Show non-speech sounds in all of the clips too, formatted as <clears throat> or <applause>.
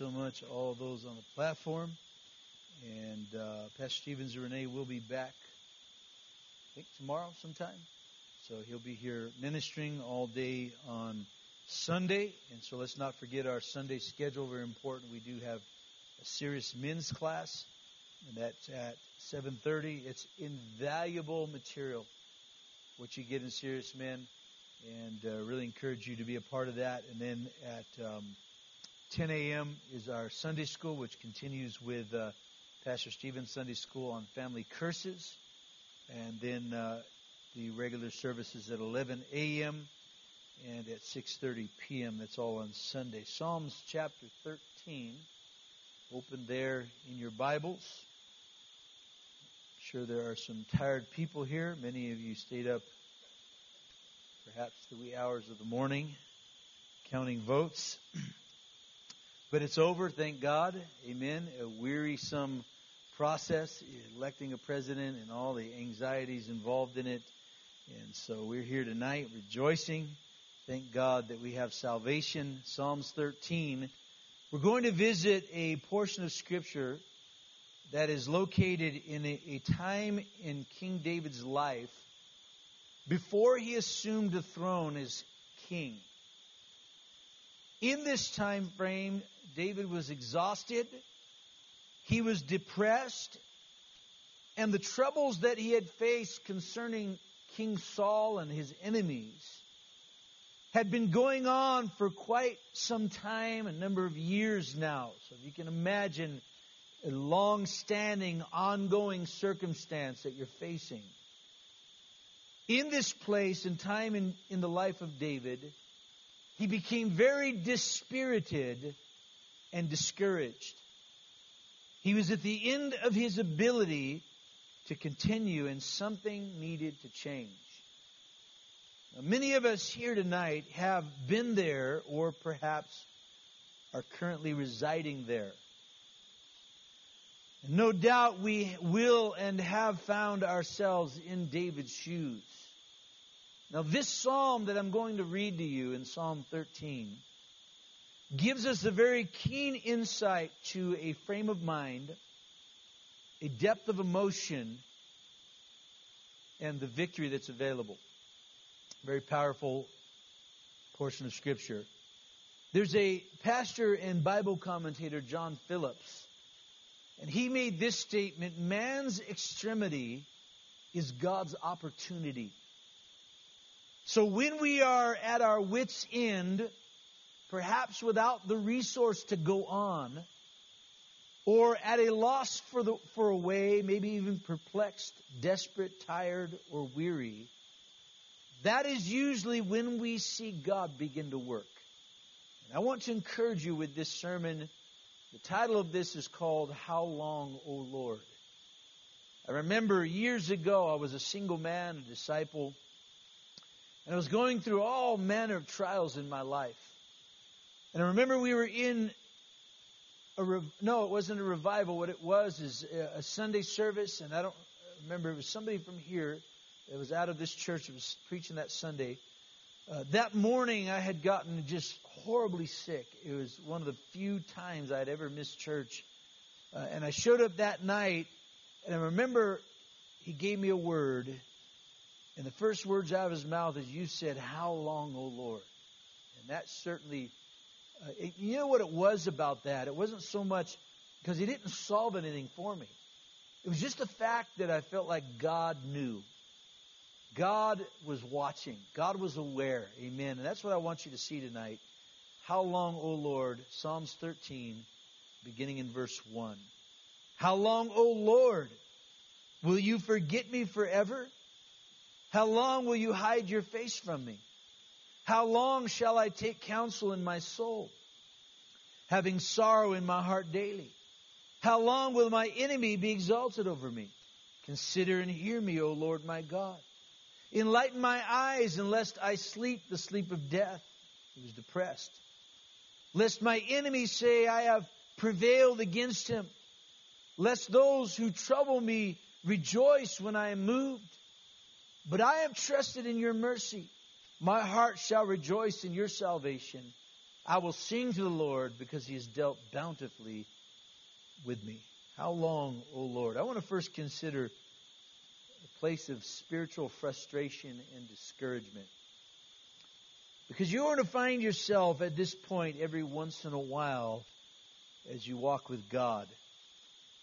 so much, all those on the platform. And uh, Pastor Stevens and Renee will be back, I think, tomorrow sometime. So he'll be here ministering all day on Sunday. And so let's not forget our Sunday schedule, very important. We do have a serious men's class, and that's at 7.30. It's invaluable material, what you get in Serious Men, and uh, really encourage you to be a part of that. And then at um, 10 a.m. is our Sunday school, which continues with uh, Pastor Stephen's Sunday school on family curses. And then uh, the regular services at 11 a.m. and at 6.30 p.m. That's all on Sunday. Psalms chapter 13. Open there in your Bibles. I'm sure there are some tired people here. Many of you stayed up perhaps the wee hours of the morning counting votes. <clears throat> But it's over, thank God. Amen. A wearisome process, electing a president and all the anxieties involved in it. And so we're here tonight rejoicing. Thank God that we have salvation. Psalms 13. We're going to visit a portion of Scripture that is located in a, a time in King David's life before he assumed the throne as king. In this time frame, David was exhausted, he was depressed, and the troubles that he had faced concerning King Saul and his enemies had been going on for quite some time, a number of years now. So if you can imagine a long standing, ongoing circumstance that you're facing. In this place and time in, in the life of David, he became very dispirited and discouraged. He was at the end of his ability to continue, and something needed to change. Now, many of us here tonight have been there or perhaps are currently residing there. And no doubt we will and have found ourselves in David's shoes. Now, this psalm that I'm going to read to you in Psalm 13 gives us a very keen insight to a frame of mind, a depth of emotion, and the victory that's available. Very powerful portion of Scripture. There's a pastor and Bible commentator, John Phillips, and he made this statement Man's extremity is God's opportunity. So when we are at our wits' end, perhaps without the resource to go on, or at a loss for, the, for a way, maybe even perplexed, desperate, tired, or weary, that is usually when we see God begin to work. And I want to encourage you with this sermon. The title of this is called How Long, O Lord? I remember years ago, I was a single man, a disciple, and I was going through all manner of trials in my life. And I remember we were in a rev- no, it wasn't a revival. What it was is a Sunday service, and I don't remember. It was somebody from here that was out of this church that was preaching that Sunday. Uh, that morning, I had gotten just horribly sick. It was one of the few times I'd ever missed church, uh, and I showed up that night, and I remember he gave me a word, and the first words out of his mouth is, "You said, How long, O Lord?" And that certainly uh, you know what it was about that? It wasn't so much because he didn't solve anything for me. It was just the fact that I felt like God knew. God was watching. God was aware. Amen. And that's what I want you to see tonight. How long, O Lord? Psalms 13, beginning in verse 1. How long, O Lord? Will you forget me forever? How long will you hide your face from me? How long shall I take counsel in my soul, having sorrow in my heart daily? How long will my enemy be exalted over me? Consider and hear me, O Lord my God. Enlighten my eyes, and lest I sleep the sleep of death. He was depressed. Lest my enemies say, I have prevailed against him. Lest those who trouble me rejoice when I am moved. But I have trusted in your mercy. My heart shall rejoice in your salvation. I will sing to the Lord because he has dealt bountifully with me. How long, O Lord? I want to first consider a place of spiritual frustration and discouragement. Because you're going to find yourself at this point every once in a while as you walk with God.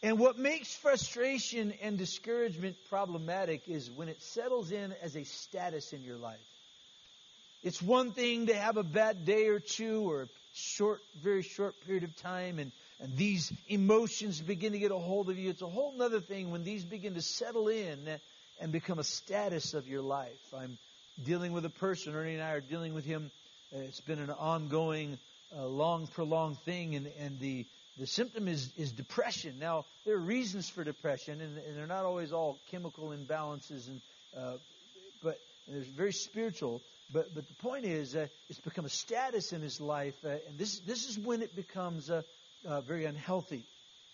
And what makes frustration and discouragement problematic is when it settles in as a status in your life. It's one thing to have a bad day or two or a short, very short period of time and, and these emotions begin to get a hold of you. It's a whole other thing when these begin to settle in and become a status of your life. I'm dealing with a person, Ernie and I are dealing with him. It's been an ongoing, uh, long, prolonged thing, and, and the the symptom is, is depression. Now, there are reasons for depression, and, and they're not always all chemical imbalances, and uh, but they're very spiritual. But but the point is, uh, it's become a status in his life, uh, and this this is when it becomes uh, uh, very unhealthy.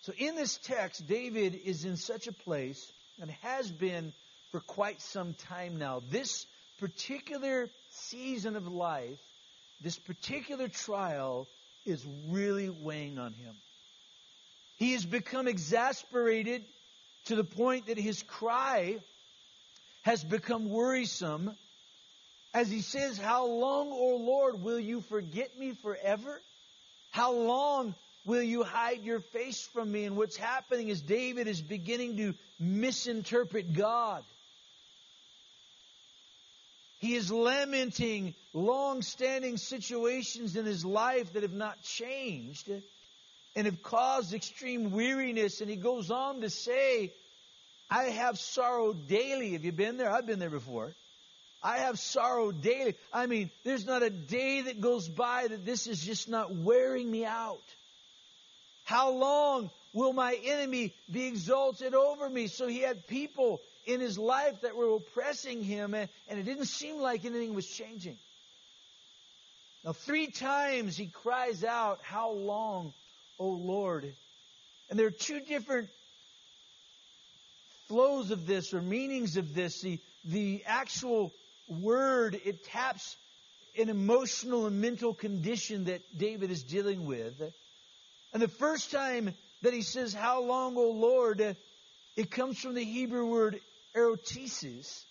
So in this text, David is in such a place and has been for quite some time now. This particular season of life, this particular trial, is really weighing on him. He has become exasperated to the point that his cry has become worrisome as he says, How long, O Lord, will you forget me forever? How long will you hide your face from me? And what's happening is David is beginning to misinterpret God. He is lamenting long standing situations in his life that have not changed and have caused extreme weariness. And he goes on to say, I have sorrow daily. Have you been there? I've been there before. I have sorrow daily. I mean, there's not a day that goes by that this is just not wearing me out. How long will my enemy be exalted over me? So he had people in his life that were oppressing him, and, and it didn't seem like anything was changing. Now, three times he cries out, How long, O Lord. And there are two different flows of this or meanings of this. The, the actual word, it taps an emotional and mental condition that David is dealing with. And the first time that he says, How long, O Lord? it comes from the Hebrew word erotesis.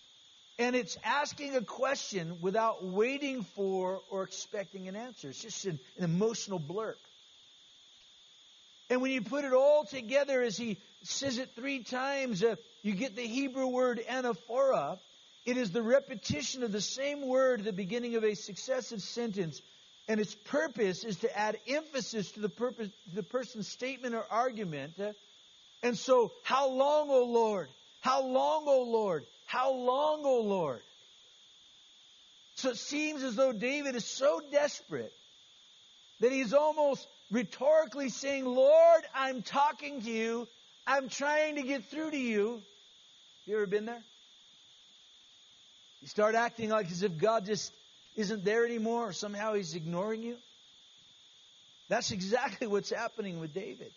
And it's asking a question without waiting for or expecting an answer. It's just an, an emotional blurb. And when you put it all together, as he says it three times, uh, you get the Hebrew word anaphora. It is the repetition of the same word at the beginning of a successive sentence. And its purpose is to add emphasis to the, purpose, to the person's statement or argument. And so, how long, O Lord? How long, O Lord? How long, O Lord? So it seems as though David is so desperate that he's almost rhetorically saying, Lord, I'm talking to you. I'm trying to get through to you. You ever been there? You start acting like as if God just isn't there anymore or somehow he's ignoring you. That's exactly what's happening with David.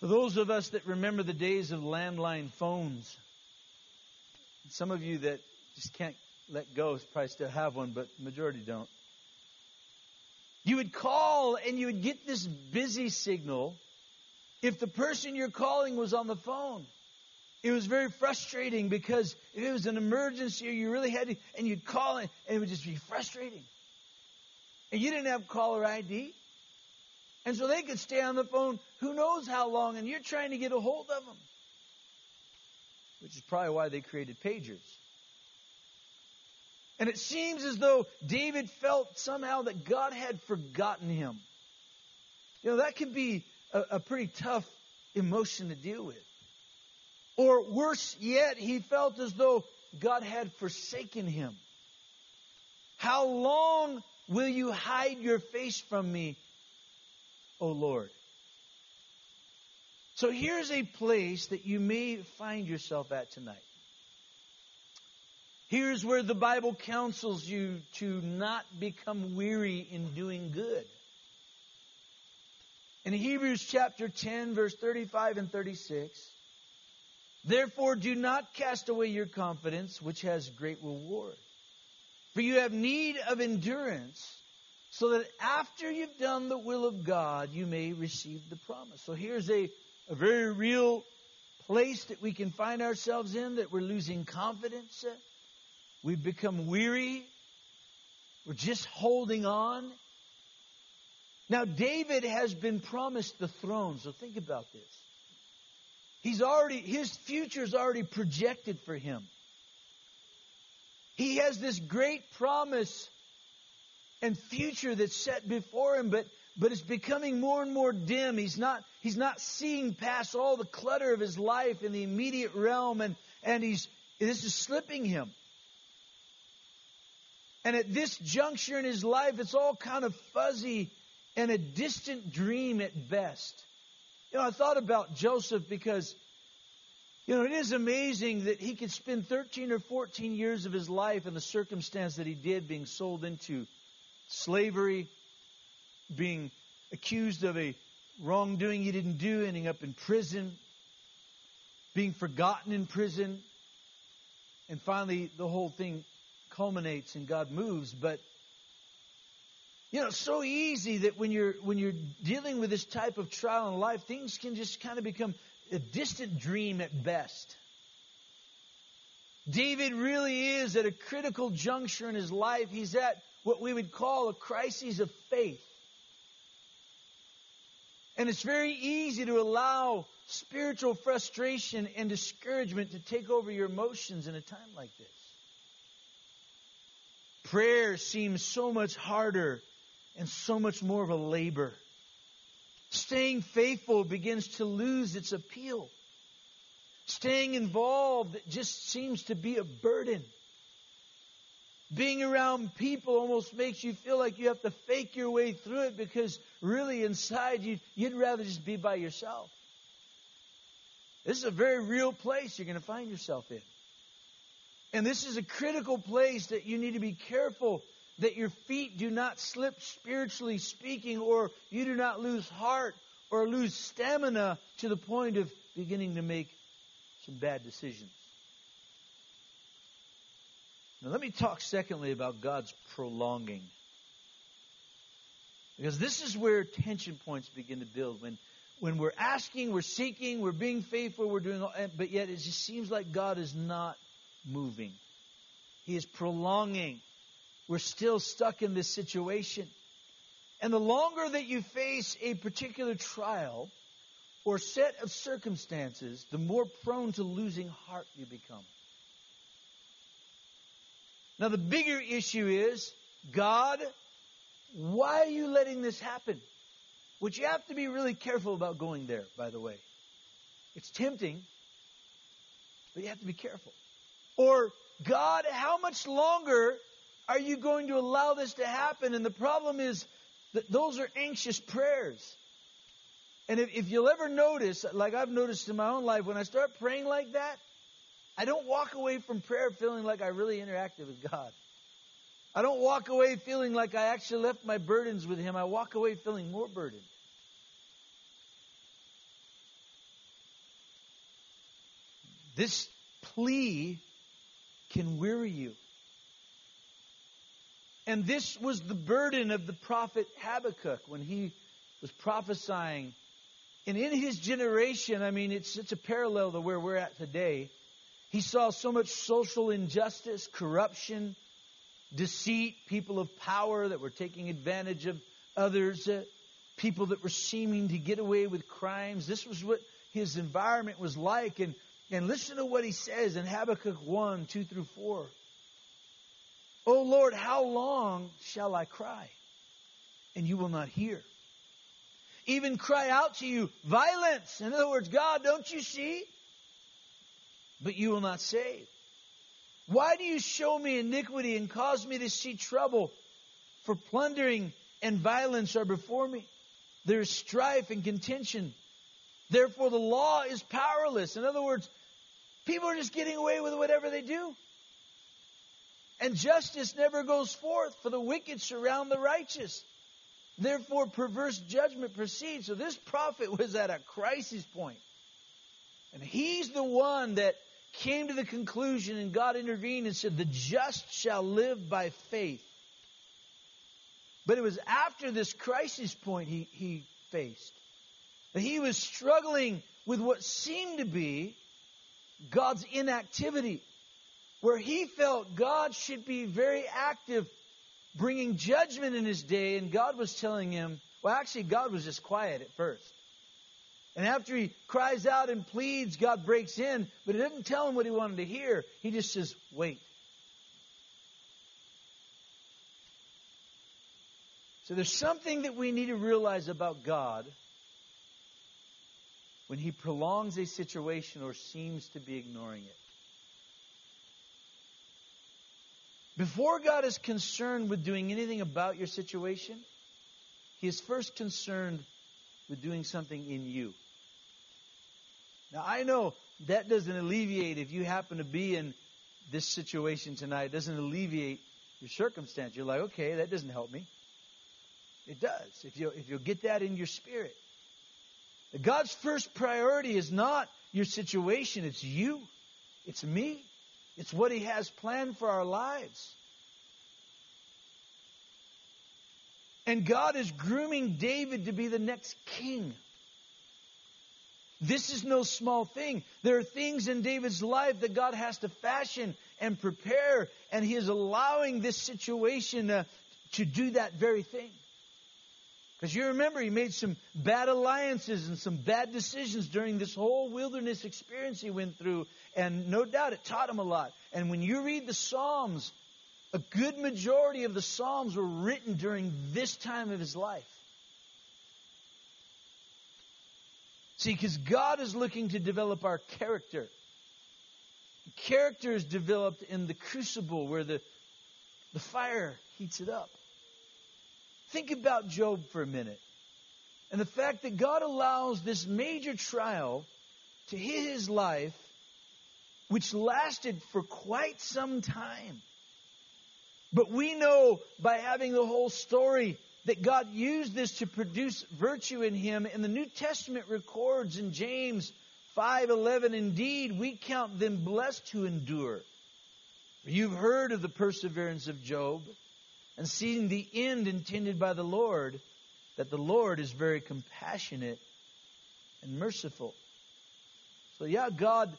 For those of us that remember the days of landline phones, some of you that just can't let go probably still have one, but majority don't. You would call and you would get this busy signal if the person you're calling was on the phone. It was very frustrating because if it was an emergency or you really had to, and you'd call it, and it would just be frustrating. And you didn't have caller ID. And so they could stay on the phone who knows how long, and you're trying to get a hold of them. Which is probably why they created pagers. And it seems as though David felt somehow that God had forgotten him. You know, that can be a, a pretty tough emotion to deal with. Or worse yet, he felt as though God had forsaken him. How long will you hide your face from me, O Lord? So here's a place that you may find yourself at tonight. Here's where the Bible counsels you to not become weary in doing good. In Hebrews chapter 10, verse 35 and 36, therefore do not cast away your confidence, which has great reward. For you have need of endurance, so that after you've done the will of God, you may receive the promise. So here's a, a very real place that we can find ourselves in that we're losing confidence. We've become weary. We're just holding on. Now, David has been promised the throne, so think about this. He's already, his future's already projected for him. He has this great promise and future that's set before him, but but it's becoming more and more dim. He's not he's not seeing past all the clutter of his life in the immediate realm, and and he's this is slipping him. And at this juncture in his life, it's all kind of fuzzy and a distant dream at best. You know, I thought about Joseph because, you know, it is amazing that he could spend 13 or 14 years of his life in the circumstance that he did, being sold into slavery, being accused of a wrongdoing he didn't do, ending up in prison, being forgotten in prison, and finally the whole thing culminates and God moves. But you know, it's so easy that when you're when you're dealing with this type of trial in life, things can just kind of become a distant dream at best. David really is at a critical juncture in his life. He's at what we would call a crisis of faith. And it's very easy to allow spiritual frustration and discouragement to take over your emotions in a time like this. Prayer seems so much harder and so much more of a labor. Staying faithful begins to lose its appeal. Staying involved just seems to be a burden. Being around people almost makes you feel like you have to fake your way through it because really inside you, you'd rather just be by yourself. This is a very real place you're going to find yourself in. And this is a critical place that you need to be careful that your feet do not slip spiritually speaking, or you do not lose heart or lose stamina to the point of beginning to make some bad decisions. Now, let me talk secondly about God's prolonging. Because this is where tension points begin to build. When, when we're asking, we're seeking, we're being faithful, we're doing all, but yet it just seems like God is not moving. He is prolonging. We're still stuck in this situation. And the longer that you face a particular trial or set of circumstances, the more prone to losing heart you become. Now, the bigger issue is God, why are you letting this happen? Which you have to be really careful about going there, by the way. It's tempting, but you have to be careful. Or, God, how much longer are you going to allow this to happen? And the problem is that those are anxious prayers. And if, if you'll ever notice, like I've noticed in my own life, when I start praying like that, I don't walk away from prayer feeling like I really interacted with God. I don't walk away feeling like I actually left my burdens with Him. I walk away feeling more burdened. This plea can weary you. And this was the burden of the prophet Habakkuk when he was prophesying. And in his generation, I mean, it's, it's a parallel to where we're at today. He saw so much social injustice, corruption, deceit, people of power that were taking advantage of others, uh, people that were seeming to get away with crimes. This was what his environment was like. And, and listen to what he says in Habakkuk 1 2 through 4. Oh Lord, how long shall I cry? And you will not hear. Even cry out to you, violence. In other words, God, don't you see? but you will not save? Why do you show me iniquity and cause me to see trouble? For plundering and violence are before me. There is strife and contention. Therefore, the law is powerless. In other words, people are just getting away with whatever they do. And justice never goes forth, for the wicked surround the righteous. Therefore, perverse judgment proceeds. So this prophet was at a crisis point. And he's the one that came to the conclusion and God intervened and said, The just shall live by faith. But it was after this crisis point he, he faced that he was struggling with what seemed to be God's inactivity, where he felt God should be very active, bringing judgment in his day, and God was telling him, well, actually, God was just quiet at first. And after he cries out and pleads, God breaks in, but he doesn't tell him what he wanted to hear. He just says, wait. So there's something that we need to realize about God when he prolongs a situation or seems to be ignoring it. Before God is concerned with doing anything about your situation, he is first concerned with doing something in you. Now, I know that doesn't alleviate if you happen to be in this situation tonight, it doesn't alleviate your circumstance. You're like, okay, that doesn't help me. It does. If you if you'll get that in your spirit. God's first priority is not your situation, it's you. It's me. It's what He has planned for our lives. And God is grooming David to be the next king. This is no small thing. There are things in David's life that God has to fashion and prepare, and He is allowing this situation uh, to do that very thing. Because you remember, he made some bad alliances and some bad decisions during this whole wilderness experience he went through. And no doubt it taught him a lot. And when you read the Psalms, a good majority of the Psalms were written during this time of his life. See, because God is looking to develop our character. Character is developed in the crucible where the, the fire heats it up. Think about Job for a minute. And the fact that God allows this major trial to hit his life, which lasted for quite some time. But we know by having the whole story that God used this to produce virtue in him. And the New Testament records in James 5:11, indeed, we count them blessed who endure. You've heard of the perseverance of Job and seeing the end intended by the Lord, that the Lord is very compassionate and merciful. So, yeah, God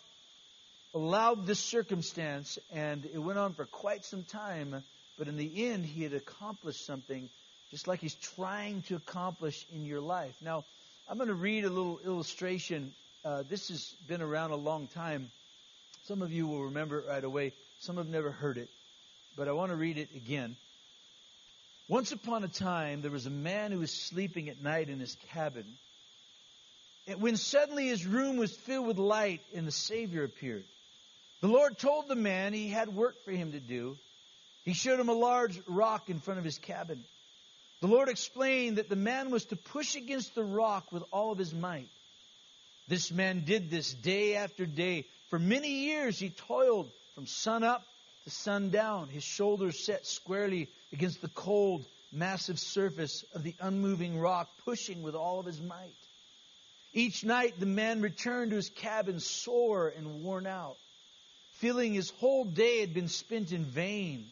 allowed this circumstance, and it went on for quite some time, but in the end, He had accomplished something just like He's trying to accomplish in your life. Now, I'm going to read a little illustration. Uh, this has been around a long time. Some of you will remember it right away, some have never heard it, but I want to read it again. Once upon a time, there was a man who was sleeping at night in his cabin. And when suddenly his room was filled with light and the Savior appeared. The Lord told the man he had work for him to do. He showed him a large rock in front of his cabin. The Lord explained that the man was to push against the rock with all of his might. This man did this day after day. For many years he toiled from sun up to sun down, his shoulders set squarely against the cold, massive surface of the unmoving rock, pushing with all of his might. Each night the man returned to his cabin sore and worn out, feeling his whole day had been spent in vain.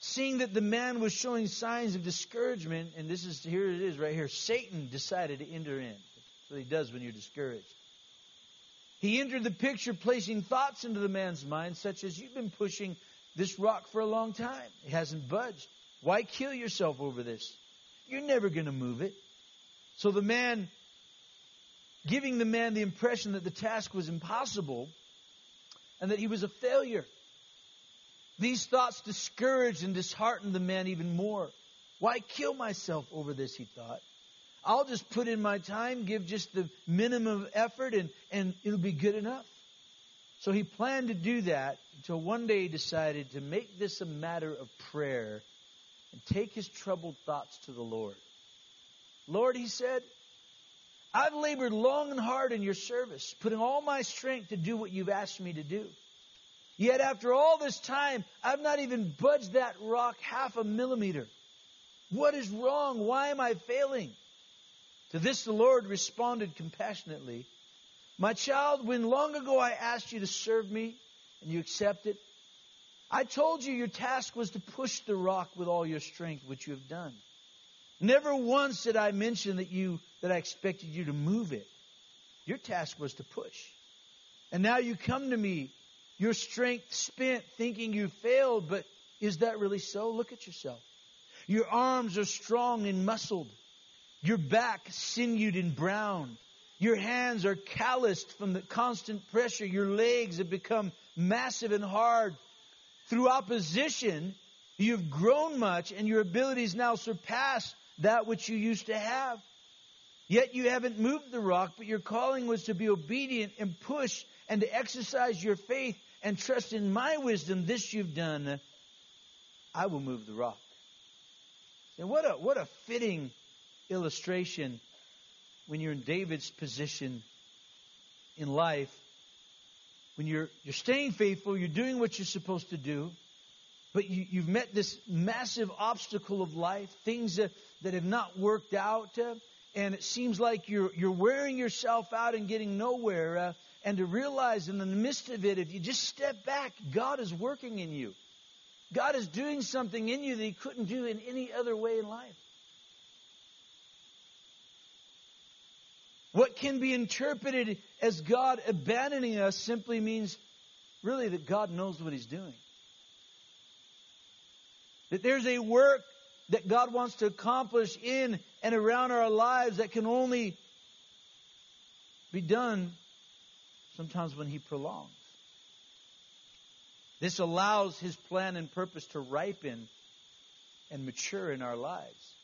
Seeing that the man was showing signs of discouragement, and this is here it is right here, Satan decided to enter in. That's what he does when you're discouraged. He entered the picture, placing thoughts into the man's mind, such as you've been pushing this rock for a long time. It hasn't budged. Why kill yourself over this? You're never going to move it. So the man, giving the man the impression that the task was impossible and that he was a failure. These thoughts discouraged and disheartened the man even more. Why kill myself over this, he thought. I'll just put in my time, give just the minimum of effort, and, and it'll be good enough. So he planned to do that until one day he decided to make this a matter of prayer and take his troubled thoughts to the Lord. Lord, he said, I've labored long and hard in your service, putting all my strength to do what you've asked me to do. Yet after all this time, I've not even budged that rock half a millimeter. What is wrong? Why am I failing? To this the Lord responded compassionately, My child, when long ago I asked you to serve me and you accepted, I told you your task was to push the rock with all your strength, which you have done. Never once did I mention that you that I expected you to move it. Your task was to push. And now you come to me, your strength spent, thinking you failed, but is that really so? Look at yourself. Your arms are strong and muscled. Your back sinewed and brown. Your hands are calloused from the constant pressure. Your legs have become massive and hard. Through opposition, you've grown much and your abilities now surpass that which you used to have. Yet you haven't moved the rock, but your calling was to be obedient and push and to exercise your faith and trust in my wisdom. This you've done. I will move the rock. And what a what a fitting illustration when you're in David's position in life. When you're you're staying faithful, you're doing what you're supposed to do, but you, you've met this massive obstacle of life, things that, that have not worked out. Uh, and it seems like you're you're wearing yourself out and getting nowhere. Uh, and to realize in the midst of it, if you just step back, God is working in you. God is doing something in you that He couldn't do in any other way in life. What can be interpreted as God abandoning us simply means really that God knows what He's doing. That there's a work that God wants to accomplish in and around our lives that can only be done sometimes when He prolongs. This allows His plan and purpose to ripen and mature in our lives.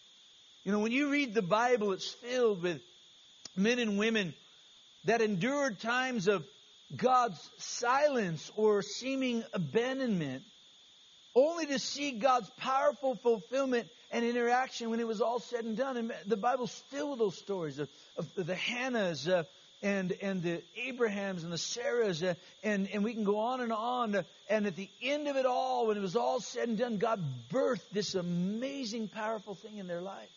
You know, when you read the Bible, it's filled with men and women that endured times of God's silence or seeming abandonment only to see God's powerful fulfillment and interaction when it was all said and done. And the Bible's filled with those stories of, of the Hannahs uh, and, and the Abrahams and the Sarahs, uh, and, and we can go on and on. And at the end of it all, when it was all said and done, God birthed this amazing, powerful thing in their life.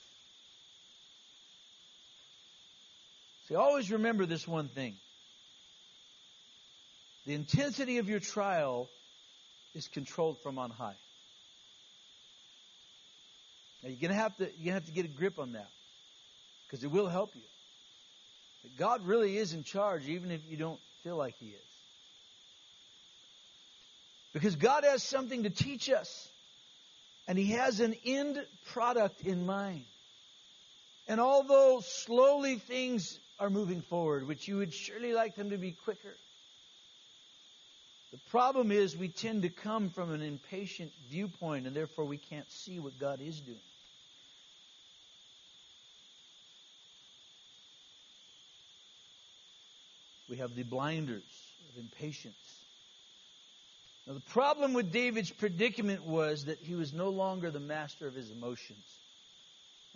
See, always remember this one thing. The intensity of your trial is controlled from on high. Now you're gonna have to gonna have to get a grip on that because it will help you. But God really is in charge, even if you don't feel like He is. Because God has something to teach us, and He has an end product in mind. And although slowly things are moving forward, which you would surely like them to be quicker, the problem is we tend to come from an impatient viewpoint and therefore we can't see what God is doing. We have the blinders of impatience. Now, the problem with David's predicament was that he was no longer the master of his emotions.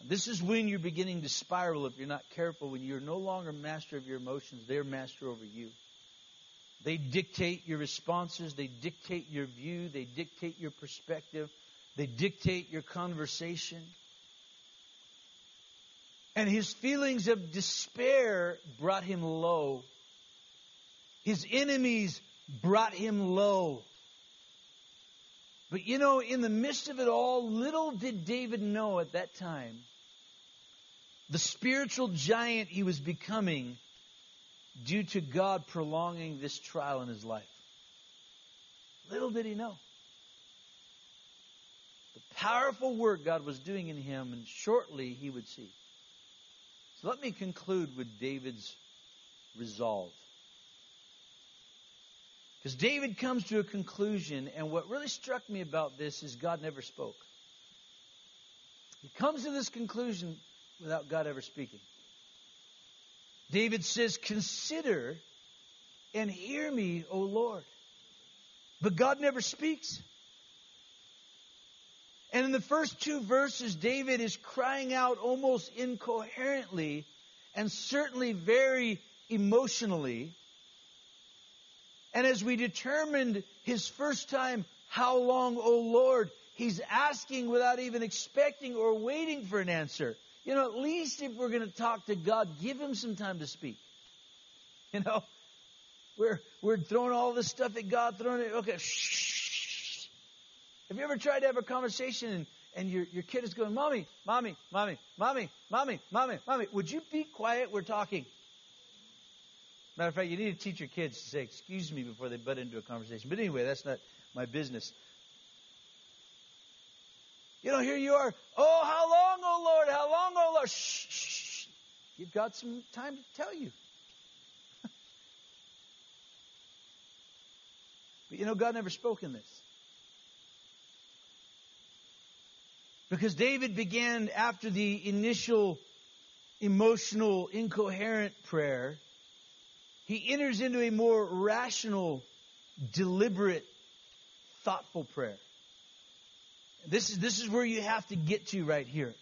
This is when you're beginning to spiral if you're not careful, when you're no longer master of your emotions, they're master over you. They dictate your responses, they dictate your view, they dictate your perspective, they dictate your conversation. And his feelings of despair brought him low. His enemies brought him low. But you know, in the midst of it all, little did David know at that time the spiritual giant he was becoming due to God prolonging this trial in his life. Little did he know. The powerful work God was doing in him, and shortly he would see. So let me conclude with David's resolve. Because David comes to a conclusion, and what really struck me about this is God never spoke. He comes to this conclusion without God ever speaking. David says, Consider and hear me, O Lord. But God never speaks. And in the first two verses, David is crying out almost incoherently and certainly very emotionally. And as we determined his first time, How long, O Lord? He's asking without even expecting or waiting for an answer. You know, at least if we're going to talk to God, give him some time to speak. <laughs> You know, we're we're throwing all this stuff at God, throwing it. Okay, shh. Have you ever tried to have a conversation and and your, your kid is going, Mommy, Mommy, Mommy, Mommy, Mommy, Mommy, Mommy, would you be quiet? We're talking. Matter of fact, you need to teach your kids to say, Excuse me, before they butt into a conversation. But anyway, that's not my business. You know, here you are. Oh, how long, oh Lord? How long, oh Lord? Shh, shh, shh. You've got some time to tell you. <laughs> but you know, God never spoke in this. Because David began after the initial emotional, incoherent prayer, he enters into a more rational, deliberate, thoughtful prayer. This is, this is where you have to get to right here.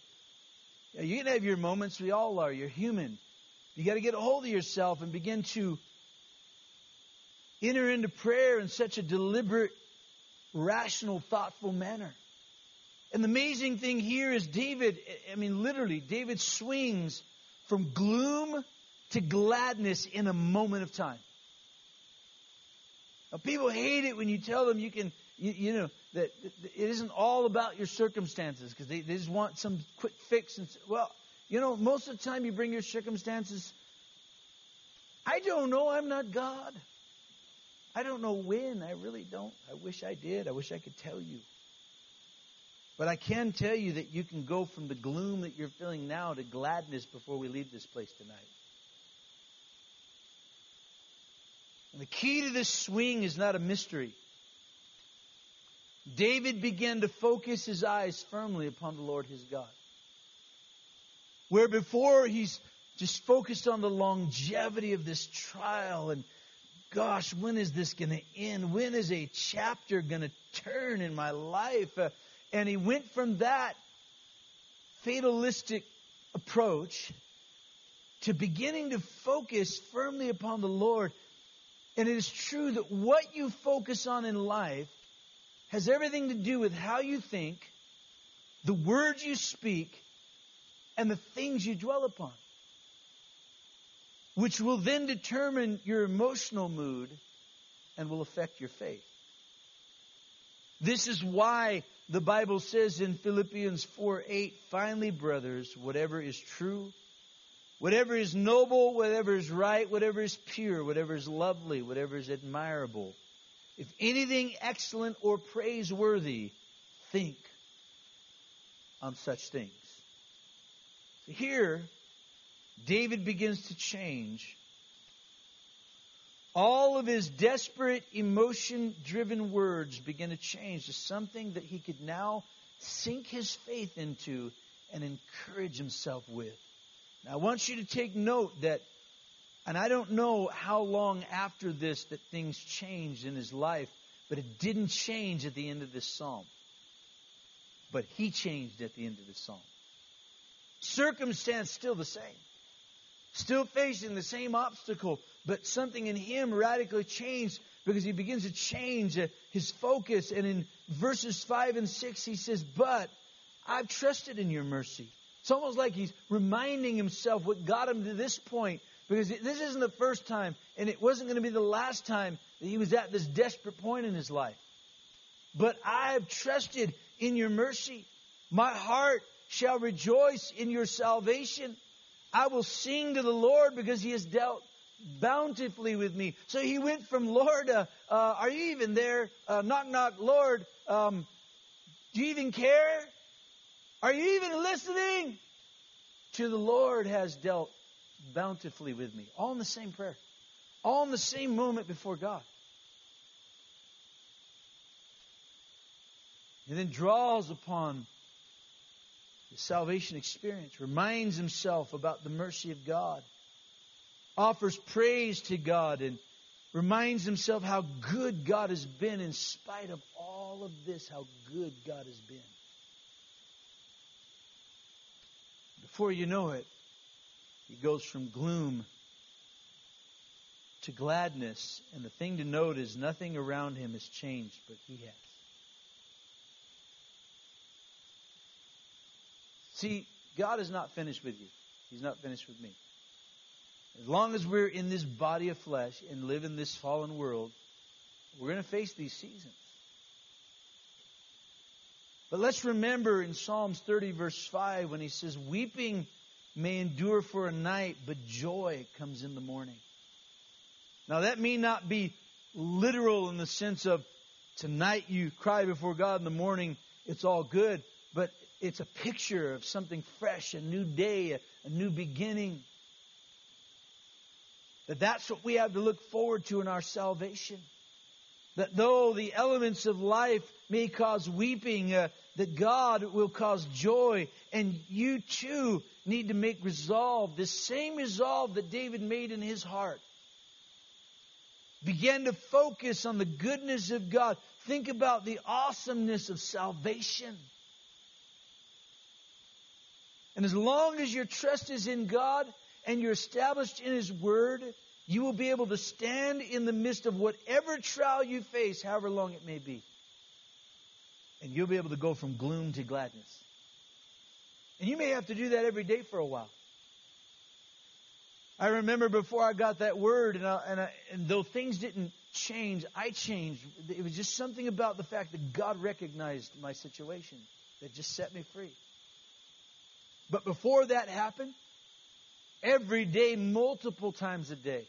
You can have your moments, we all are. You're human. You got to get a hold of yourself and begin to enter into prayer in such a deliberate, rational, thoughtful manner. And the amazing thing here is David, I mean, literally, David swings from gloom to gladness in a moment of time. Now, people hate it when you tell them you can, you, you know, that it isn't all about your circumstances because they, they just want some quick fix. And well, you know, most of the time you bring your circumstances. I don't know. I'm not God. I don't know when. I really don't. I wish I did. I wish I could tell you. But I can tell you that you can go from the gloom that you're feeling now to gladness before we leave this place tonight. And the key to this swing is not a mystery. David began to focus his eyes firmly upon the Lord his God. Where before he's just focused on the longevity of this trial and gosh, when is this going to end? When is a chapter going to turn in my life? Uh, and he went from that fatalistic approach to beginning to focus firmly upon the Lord. And it is true that what you focus on in life has everything to do with how you think, the words you speak, and the things you dwell upon, which will then determine your emotional mood and will affect your faith. This is why the Bible says in Philippians 4 8, finally, brothers, whatever is true, whatever is noble, whatever is right, whatever is pure, whatever is lovely, whatever is admirable, if anything excellent or praiseworthy, think on such things. So here, David begins to change all of his desperate, emotion driven words begin to change to something that he could now sink his faith into and encourage himself with. Now, I want you to take note that, and I don't know how long after this that things changed in his life, but it didn't change at the end of this psalm. But he changed at the end of the psalm. Circumstance still the same. Still facing the same obstacle, but something in him radically changed because he begins to change uh, his focus. And in verses 5 and 6, he says, But I've trusted in your mercy. It's almost like he's reminding himself what got him to this point because this isn't the first time and it wasn't going to be the last time that he was at this desperate point in his life. But I've trusted in your mercy. My heart shall rejoice in your salvation. I will sing to the Lord because he has dealt bountifully with me. So he went from Lord, uh, uh, are you even there? Uh, knock, knock, Lord, um, do you even care? Are you even listening? To the Lord has dealt bountifully with me. All in the same prayer. All in the same moment before God. And then draws upon the salvation experience, reminds himself about the mercy of God offers praise to God and reminds himself how good God has been in spite of all of this, how good God has been. Before you know it, he goes from gloom to gladness. And the thing to note is nothing around him has changed, but he has. See, God is not finished with you. He's not finished with me. As long as we're in this body of flesh and live in this fallen world, we're going to face these seasons. But let's remember in Psalms 30, verse 5, when he says, Weeping may endure for a night, but joy comes in the morning. Now, that may not be literal in the sense of tonight you cry before God in the morning, it's all good, but it's a picture of something fresh, a new day, a, a new beginning. That that's what we have to look forward to in our salvation. That though the elements of life may cause weeping, uh, that God will cause joy. And you too need to make resolve, the same resolve that David made in his heart. Begin to focus on the goodness of God. Think about the awesomeness of salvation. And as long as your trust is in God and you're established in His Word, you will be able to stand in the midst of whatever trial you face, however long it may be. And you'll be able to go from gloom to gladness. And you may have to do that every day for a while. I remember before I got that word, and, I, and, I, and though things didn't change, I changed. It was just something about the fact that God recognized my situation that just set me free. But before that happened, every day, multiple times a day,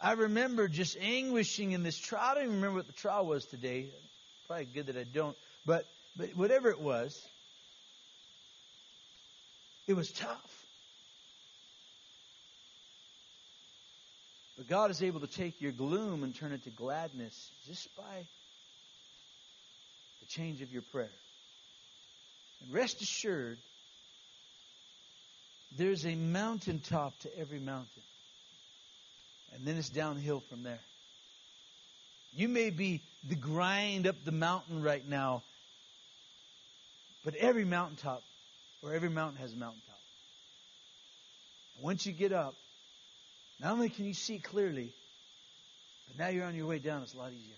I remember just anguishing in this trial. I don't even remember what the trial was today. Probably good that I don't. But, but whatever it was, it was tough. But God is able to take your gloom and turn it to gladness just by the change of your prayer. And rest assured, there's a mountaintop to every mountain. And then it's downhill from there. You may be the grind up the mountain right now, but every mountaintop, or every mountain has a mountaintop. Once you get up, not only can you see clearly, but now you're on your way down, it's a lot easier.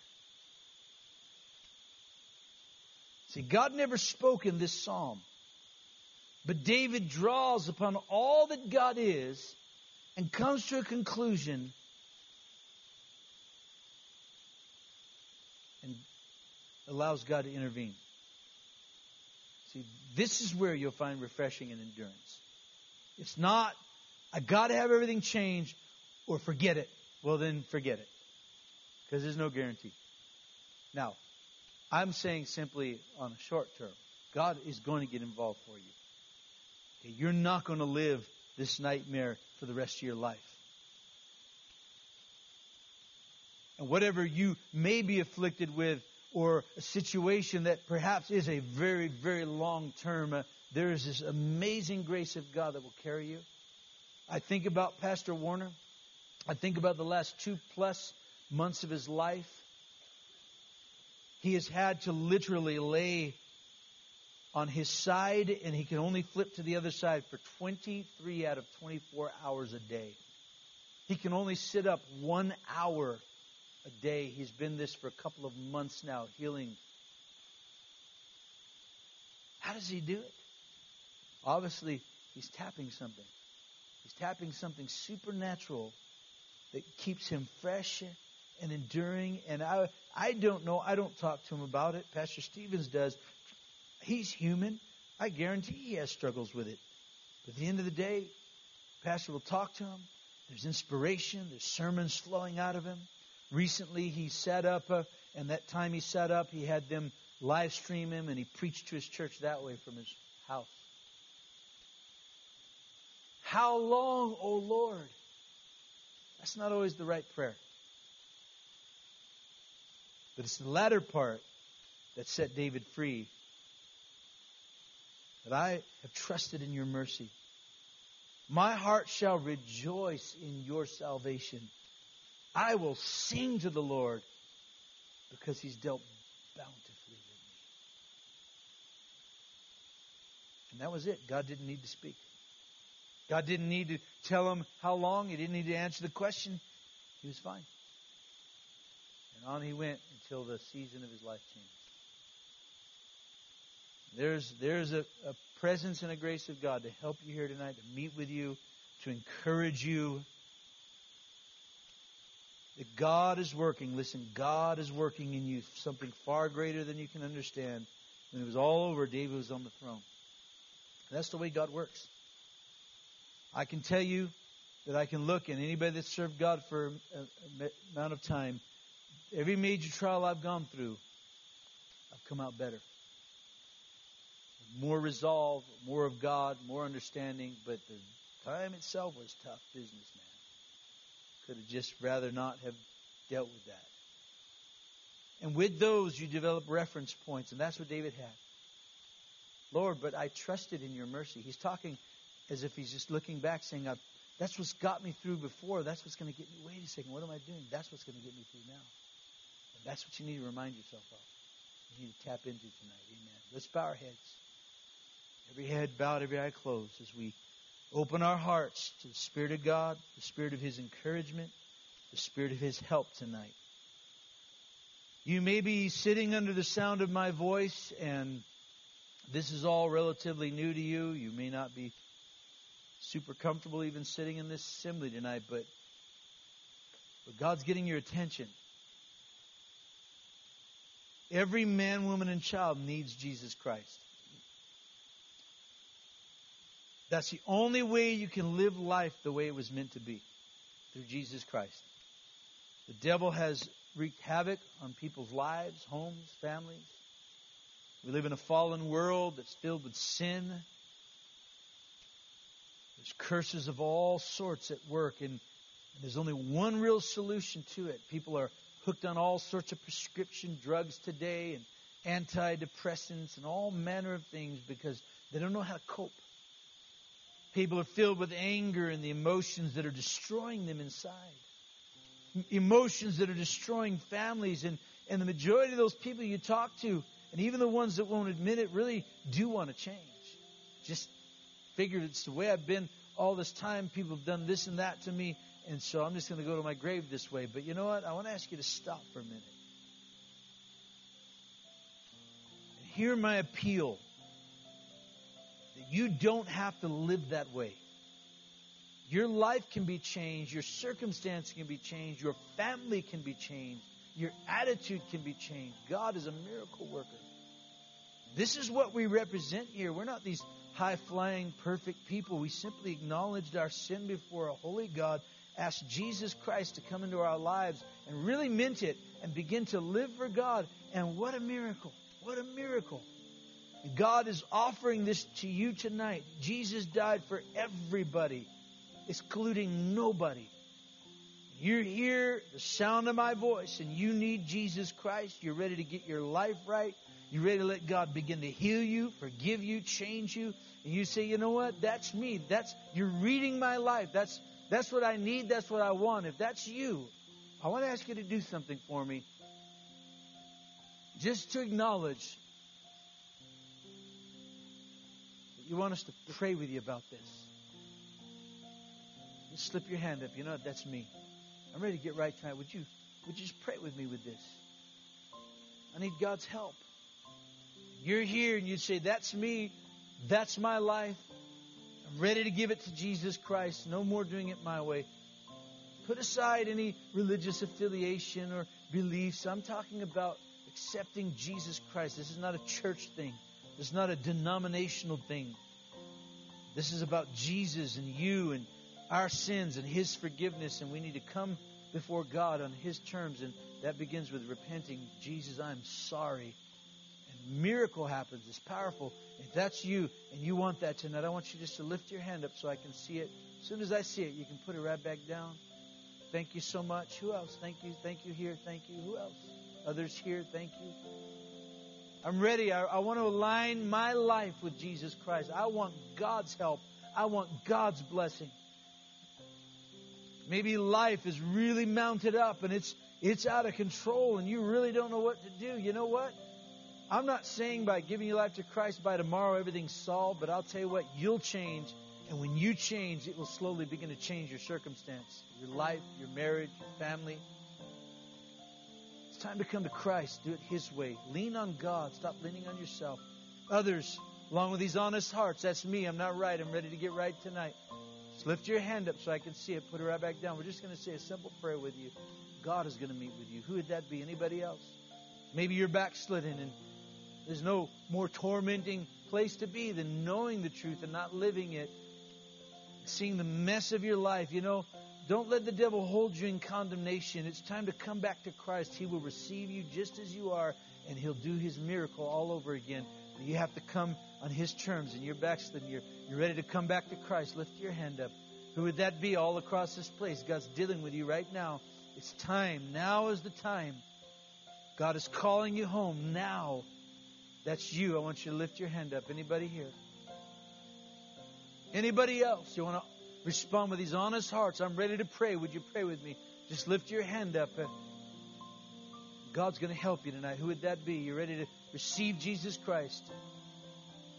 See, God never spoke in this psalm, but David draws upon all that God is and comes to a conclusion and allows God to intervene. See, this is where you'll find refreshing and endurance. It's not, I got to have everything changed or forget it. Well, then forget it. Because there's no guarantee. Now, I'm saying simply on a short term, God is going to get involved for you. Okay, you're not going to live this nightmare for the rest of your life. And whatever you may be afflicted with, or a situation that perhaps is a very, very long term, uh, there is this amazing grace of God that will carry you. I think about Pastor Warner. I think about the last two plus months of his life. He has had to literally lay on his side, and he can only flip to the other side for 23 out of 24 hours a day. He can only sit up one hour a day. He's been this for a couple of months now, healing. How does he do it? Obviously, he's tapping something. He's tapping something supernatural that keeps him fresh and enduring. And I, I don't know. I don't talk to him about it. Pastor Stevens does. He's human. I guarantee he has struggles with it. But at the end of the day, Pastor will talk to him. There's inspiration. There's sermons flowing out of him. Recently, he set up, uh, and that time he set up, he had them live stream him, and he preached to his church that way from his house. How long, O Lord? That's not always the right prayer. But it's the latter part that set David free. That I have trusted in your mercy. My heart shall rejoice in your salvation. I will sing to the Lord because he's dealt bountifully with me. And that was it. God didn't need to speak. God didn't need to tell him how long. He didn't need to answer the question. He was fine. And on he went until the season of his life changed. There's, there's a, a presence and a grace of God to help you here tonight, to meet with you, to encourage you. That God is working. Listen, God is working in you something far greater than you can understand. When it was all over, David was on the throne. That's the way God works. I can tell you that I can look and anybody that's served God for a amount of time, every major trial I've gone through, I've come out better. More resolve, more of God, more understanding, but the time itself was tough business, man. Could have just rather not have dealt with that. And with those, you develop reference points, and that's what David had. Lord, but I trusted in your mercy. He's talking as if he's just looking back, saying, That's what's got me through before. That's what's going to get me. Wait a second, what am I doing? That's what's going to get me through now. And that's what you need to remind yourself of. You need to tap into tonight. Amen. Let's bow our heads. Every head bowed, every eye closed as we open our hearts to the Spirit of God, the Spirit of His encouragement, the Spirit of His help tonight. You may be sitting under the sound of my voice, and this is all relatively new to you. You may not be super comfortable even sitting in this assembly tonight, but, but God's getting your attention. Every man, woman, and child needs Jesus Christ. That's the only way you can live life the way it was meant to be through Jesus Christ. The devil has wreaked havoc on people's lives, homes, families. We live in a fallen world that's filled with sin. There's curses of all sorts at work, and, there's only one real solution to it. People are hooked on all sorts of prescription drugs today and antidepressants and all manner of things because they don't know how to cope. People are filled with anger and the emotions that are destroying them inside emotions that are destroying families. And, and the majority of those people you talk to, and even the ones that won't admit it, really do want to change. Just figured it's the way I've been all this time. People have done this and that to me. And so I'm just going to go to my grave this way. But you know what? I want to ask you to stop for a minute. Hear my appeal you don't have to live that way. Your life can be changed. Your circumstance can be changed. Your family can be changed. Your attitude can be changed. God is a miracle worker. This is what we represent here. We're not these high flying, perfect people. We simply acknowledged our sin before a holy God, asked Jesus Christ to come into our lives, and really meant it and begin to live for God. And what a miracle! What a miracle! God is offering this to you tonight. Jesus died for everybody excluding nobody. You're here, the sound of my voice, and you need Jesus Christ. You're ready to get your life right. You're ready to let God begin to heal you, forgive you, change you. And you say, you know what? That's me. That's you're reading my life. That's that's what I need. That's what I want. If that's you, I want to ask you to do something for me. Just to acknowledge you want us to pray with you about this slip your hand up. You know? That's me. I'm ready to get right tonight. Would you would you just pray with me with this? I need God's help. You're here and you'd say, That's me. That's my life. I'm ready to give it to Jesus Christ. No more doing it my way. Put aside any religious affiliation or beliefs. I'm talking about accepting Jesus Christ. This is not a church thing. Is not a denominational thing. This is about Jesus and you and our sins and His forgiveness, and we need to come before God on His terms, and that begins with repenting. Jesus, I'm sorry. And miracle happens. It's powerful. If that's you and you want that tonight, I want you just to lift your hand up so I can see it. As soon as I see it, you can put it right back down. Thank you so much. Who else? Thank you. Thank you here. Thank you. Who else? Others here. Thank you. I'm ready. I, I want to align my life with Jesus Christ. I want God's help. I want God's blessing. Maybe life is really mounted up and it's it's out of control and you really don't know what to do. You know what? I'm not saying by giving your life to Christ by tomorrow everything's solved, but I'll tell you what, you'll change. And when you change, it will slowly begin to change your circumstance, your life, your marriage, your family. It's time to come to Christ. Do it His way. Lean on God. Stop leaning on yourself. Others, along with these honest hearts, that's me. I'm not right. I'm ready to get right tonight. Just lift your hand up so I can see it. Put it right back down. We're just going to say a simple prayer with you. God is going to meet with you. Who would that be? Anybody else? Maybe you're backslidden and There's no more tormenting place to be than knowing the truth and not living it, seeing the mess of your life. You know, don't let the devil hold you in condemnation. It's time to come back to Christ. He will receive you just as you are, and He'll do His miracle all over again. You have to come on His terms, and you're backslidden. You're, you're ready to come back to Christ. Lift your hand up. Who would that be all across this place? God's dealing with you right now. It's time. Now is the time. God is calling you home now. That's you. I want you to lift your hand up. Anybody here? Anybody else? You want to respond with these honest hearts? I'm ready to pray. Would you pray with me? Just lift your hand up. God's going to help you tonight. Who would that be? You're ready to receive Jesus Christ.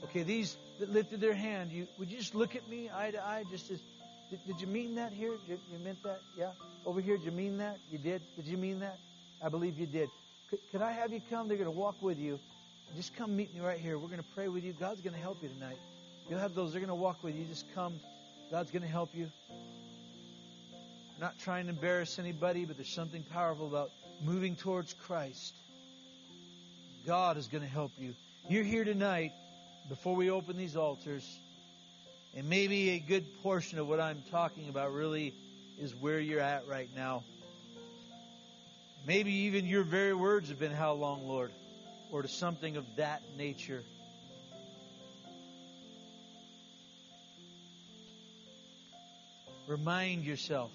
Okay, these that lifted their hand, you would you just look at me eye to eye? Just as did, did you mean that here? Did, you meant that? Yeah. Over here, did you mean that? You did. Did you mean that? I believe you did. Could, could I have you come? They're going to walk with you. Just come meet me right here. We're going to pray with you. God's going to help you tonight. You'll have those. They're going to walk with you. Just come. God's going to help you. I'm not trying to embarrass anybody, but there's something powerful about moving towards Christ. God is going to help you. You're here tonight before we open these altars. And maybe a good portion of what I'm talking about really is where you're at right now. Maybe even your very words have been, How long, Lord? Or to something of that nature. Remind yourself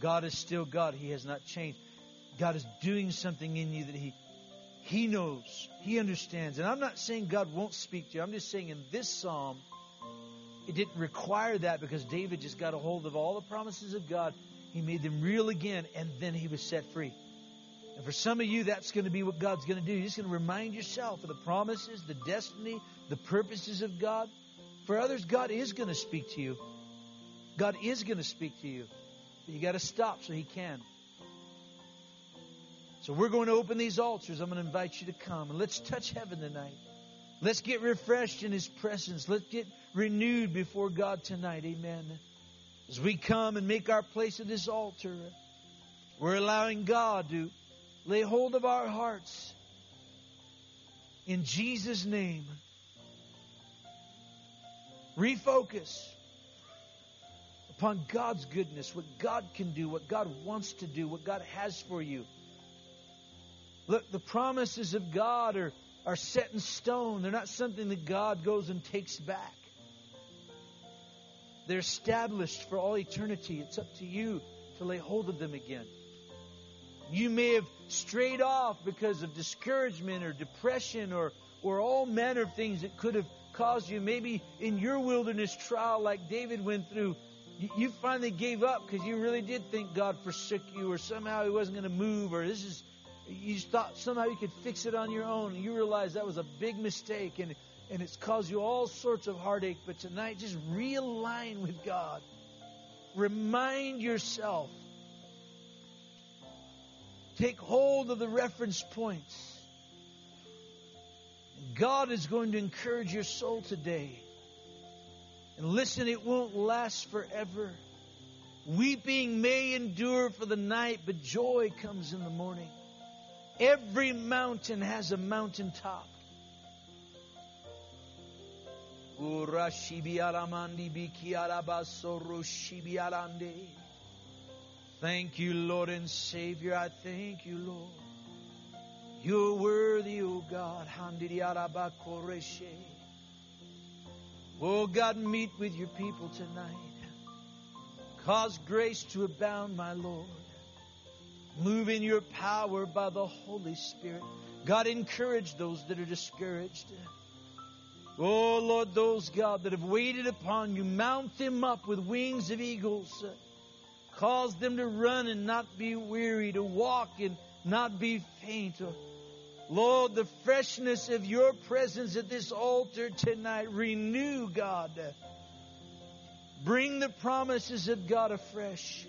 God is still God. He has not changed. God is doing something in you that He He knows. He understands. And I'm not saying God won't speak to you. I'm just saying in this psalm, it didn't require that because David just got a hold of all the promises of God. He made them real again, and then he was set free. And for some of you, that's going to be what God's going to do. You're just going to remind yourself of the promises, the destiny, the purposes of God. For others, God is going to speak to you. God is going to speak to you. But you got to stop so He can. So we're going to open these altars. I'm going to invite you to come and let's touch heaven tonight. Let's get refreshed in His presence. Let's get renewed before God tonight. Amen. As we come and make our place at this altar, we're allowing God to lay hold of our hearts. In Jesus' name, refocus upon God's goodness, what God can do, what God wants to do, what God has for you. Look, the promises of God are, are set in stone. They're not something that God goes and takes back. They're established for all eternity. It's up to you to lay hold of them again. You may have strayed off because of discouragement or depression or, or all manner of things that could have caused you. Maybe in your wilderness trial, like David went through, you, finally gave up because you really did think God forsook you or somehow He wasn't going to move or this is, you thought somehow you could fix it on your own. And you realized that was a big mistake and and it's caused you all sorts of heartache. But tonight, just realign with God. Remind yourself. Take hold of the reference points. God is going to encourage your soul today. And listen, it won't last forever. Weeping may endure for the night, but joy comes in the morning. Every mountain has a mountaintop. Thank you, Lord and Savior. I thank you, Lord. You're worthy, O God. Oh God, meet with your people tonight. Cause grace to abound, my Lord. Move in your power by the Holy Spirit. God, encourage those that are discouraged. Oh, Lord, those, God, that have waited upon you, mount them up with wings of eagles. Cause them to run and not be weary, to walk and not be faint. Lord, the freshness of your presence at this altar tonight, renew, God. Bring the promises of God afresh.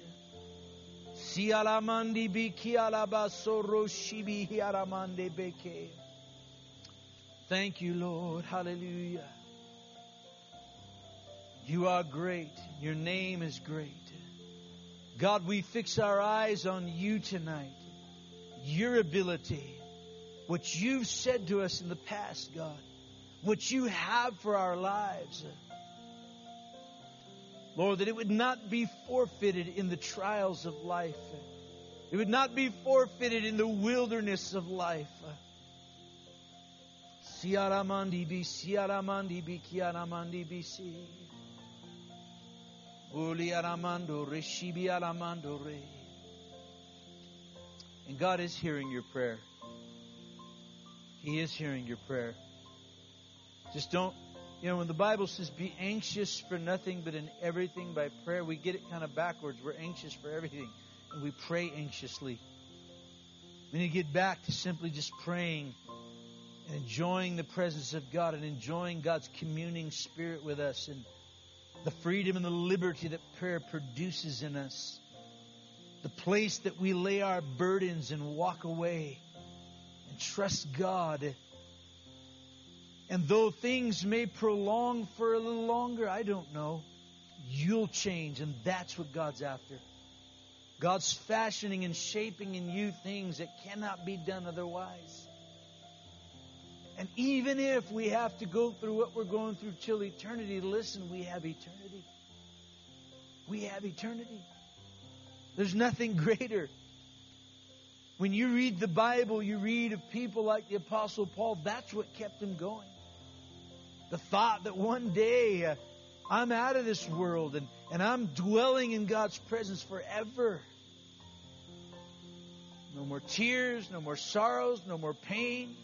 Thank you, Lord. Hallelujah. You are great. Your name is great. God, we fix our eyes on you tonight. Your ability, what you've said to us in the past, God, what you have for our lives. Lord, that it would not be forfeited in the trials of life. It would not be forfeited in the wilderness of life. Siaramandi bi siaramandi bi kiaramandi bi si. Uli reshibi aramando re. And God is hearing your prayer. He is hearing your prayer. Just don't, you know, when the Bible says be anxious for nothing but in everything by prayer, we get it kind of backwards. We're anxious for everything and we pray anxiously. We need to get back to simply just praying and enjoying the presence of God and enjoying God's communing spirit with us and the freedom and the liberty that prayer produces in us. The place that we lay our burdens and walk away trust God. And though things may prolong for a little longer, I don't know, you'll change, and that's what God's after. God's fashioning and shaping in you things that cannot be done otherwise. And even if we have to go through what we're going through till eternity, listen, we have eternity. We have eternity. There's nothing <laughs> greater. When you read the Bible, you read of people like the Apostle Paul, that's what kept him going. The thought that one day uh, I'm out of this world and, and I'm dwelling in God's presence forever. No more tears, no more sorrows, no more pain.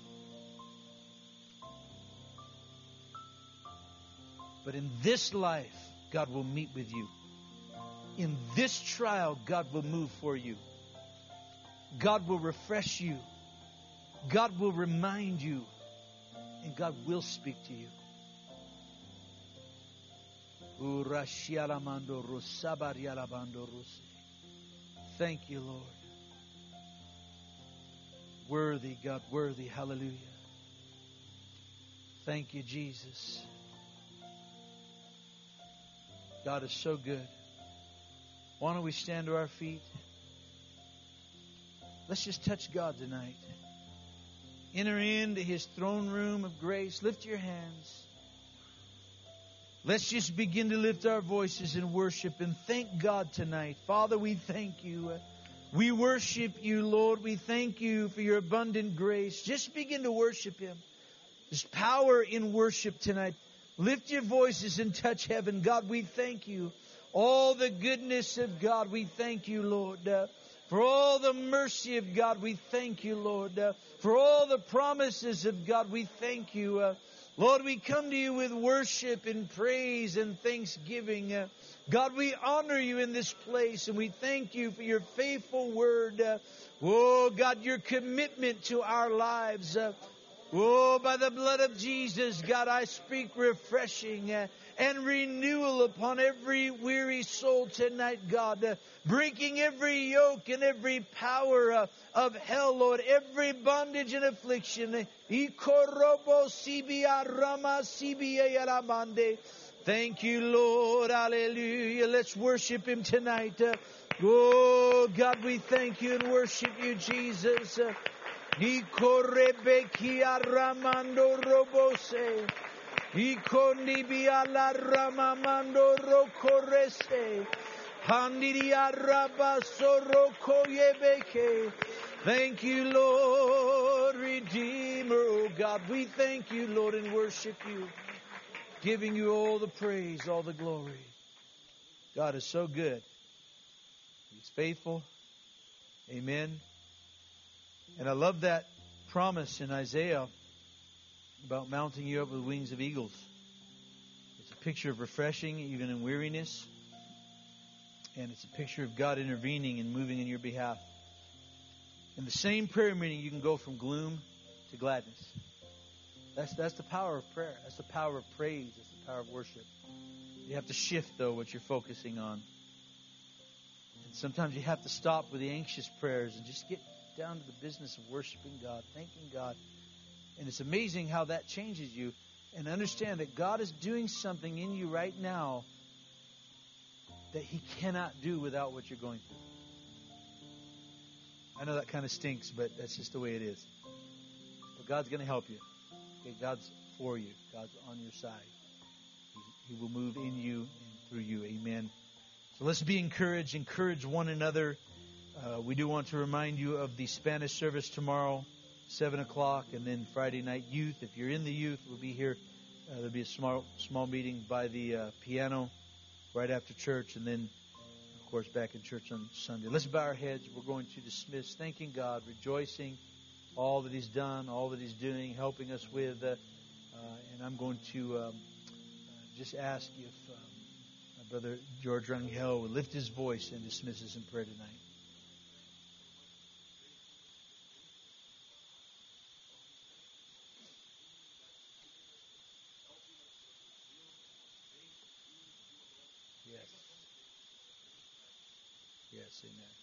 But in this life, God will meet with you. In this trial, God will move for you. God will refresh you. God will remind you. And God will speak to you. Thank you, Lord. Worthy, God, worthy. Hallelujah. Thank you, Jesus. God is so good. Why don't we stand to our feet? Let's just touch God tonight. Enter into his throne room of grace. Lift your hands. Let's just begin to lift our voices in worship and thank God tonight. Father, we thank you. We worship you, Lord. We thank you for your abundant grace. Just begin to worship him. There's power in worship tonight. Lift your voices and touch heaven. God, we thank you. All the goodness of God, we thank you, Lord. Uh, for all the mercy of God, we thank you, Lord. Uh, for all the promises of God, we thank you. Uh, Lord, we come to you with worship and praise and thanksgiving. Uh, God, we honor you in this place and we thank you for your faithful word. Uh, oh, God, your commitment to our lives. Uh, Oh, by the blood of Jesus, God, I speak refreshing uh, and renewal upon every weary soul tonight, God. Uh, breaking every yoke and every power uh, of hell, Lord, every bondage and affliction. Thank you, Lord. Hallelujah. Let's worship Him tonight. Uh, oh, God, we thank you and worship you, Jesus. Robose. Ikonibia la ramamando rokorese. Handiria rabasoro yebeke. Thank you, Lord, Redeemer. Oh God, we thank you, Lord, and worship you. Giving you all the praise, all the glory. God is so good. He's faithful. Amen. And I love that promise in Isaiah about mounting you up with wings of eagles. It's a picture of refreshing even in weariness. And it's a picture of God intervening and moving in your behalf. In the same prayer meeting, you can go from gloom to gladness. That's, that's the power of prayer. That's the power of praise. That's the power of worship. You have to shift, though, what you're focusing on. And sometimes you have to stop with the anxious prayers and just get down to the business of worshiping God, thanking God. And it's amazing how that changes you. And understand that God is doing something in you right now that He cannot do without what you're going through. I know that kind of stinks, but that's just the way it is. But God's going to help you. Okay, God's for you. God's on your side. He, he will move in you and through you. Amen. So let's be encouraged. Encourage one another. Uh, we do want to remind you of the Spanish service tomorrow, 7 o'clock, and then Friday night youth. If you're in the youth, we'll be here. Uh, there'll be a small small meeting by the uh, piano right after church, and then, of course, back in church on Sunday. Let's bow our heads. We're going to dismiss, thanking God, rejoicing all that He's done, all that He's doing, helping us with. Uh, uh, and I'm going to um, just ask if um, my brother George Rangel would lift his voice and dismiss us in prayer tonight. Amen.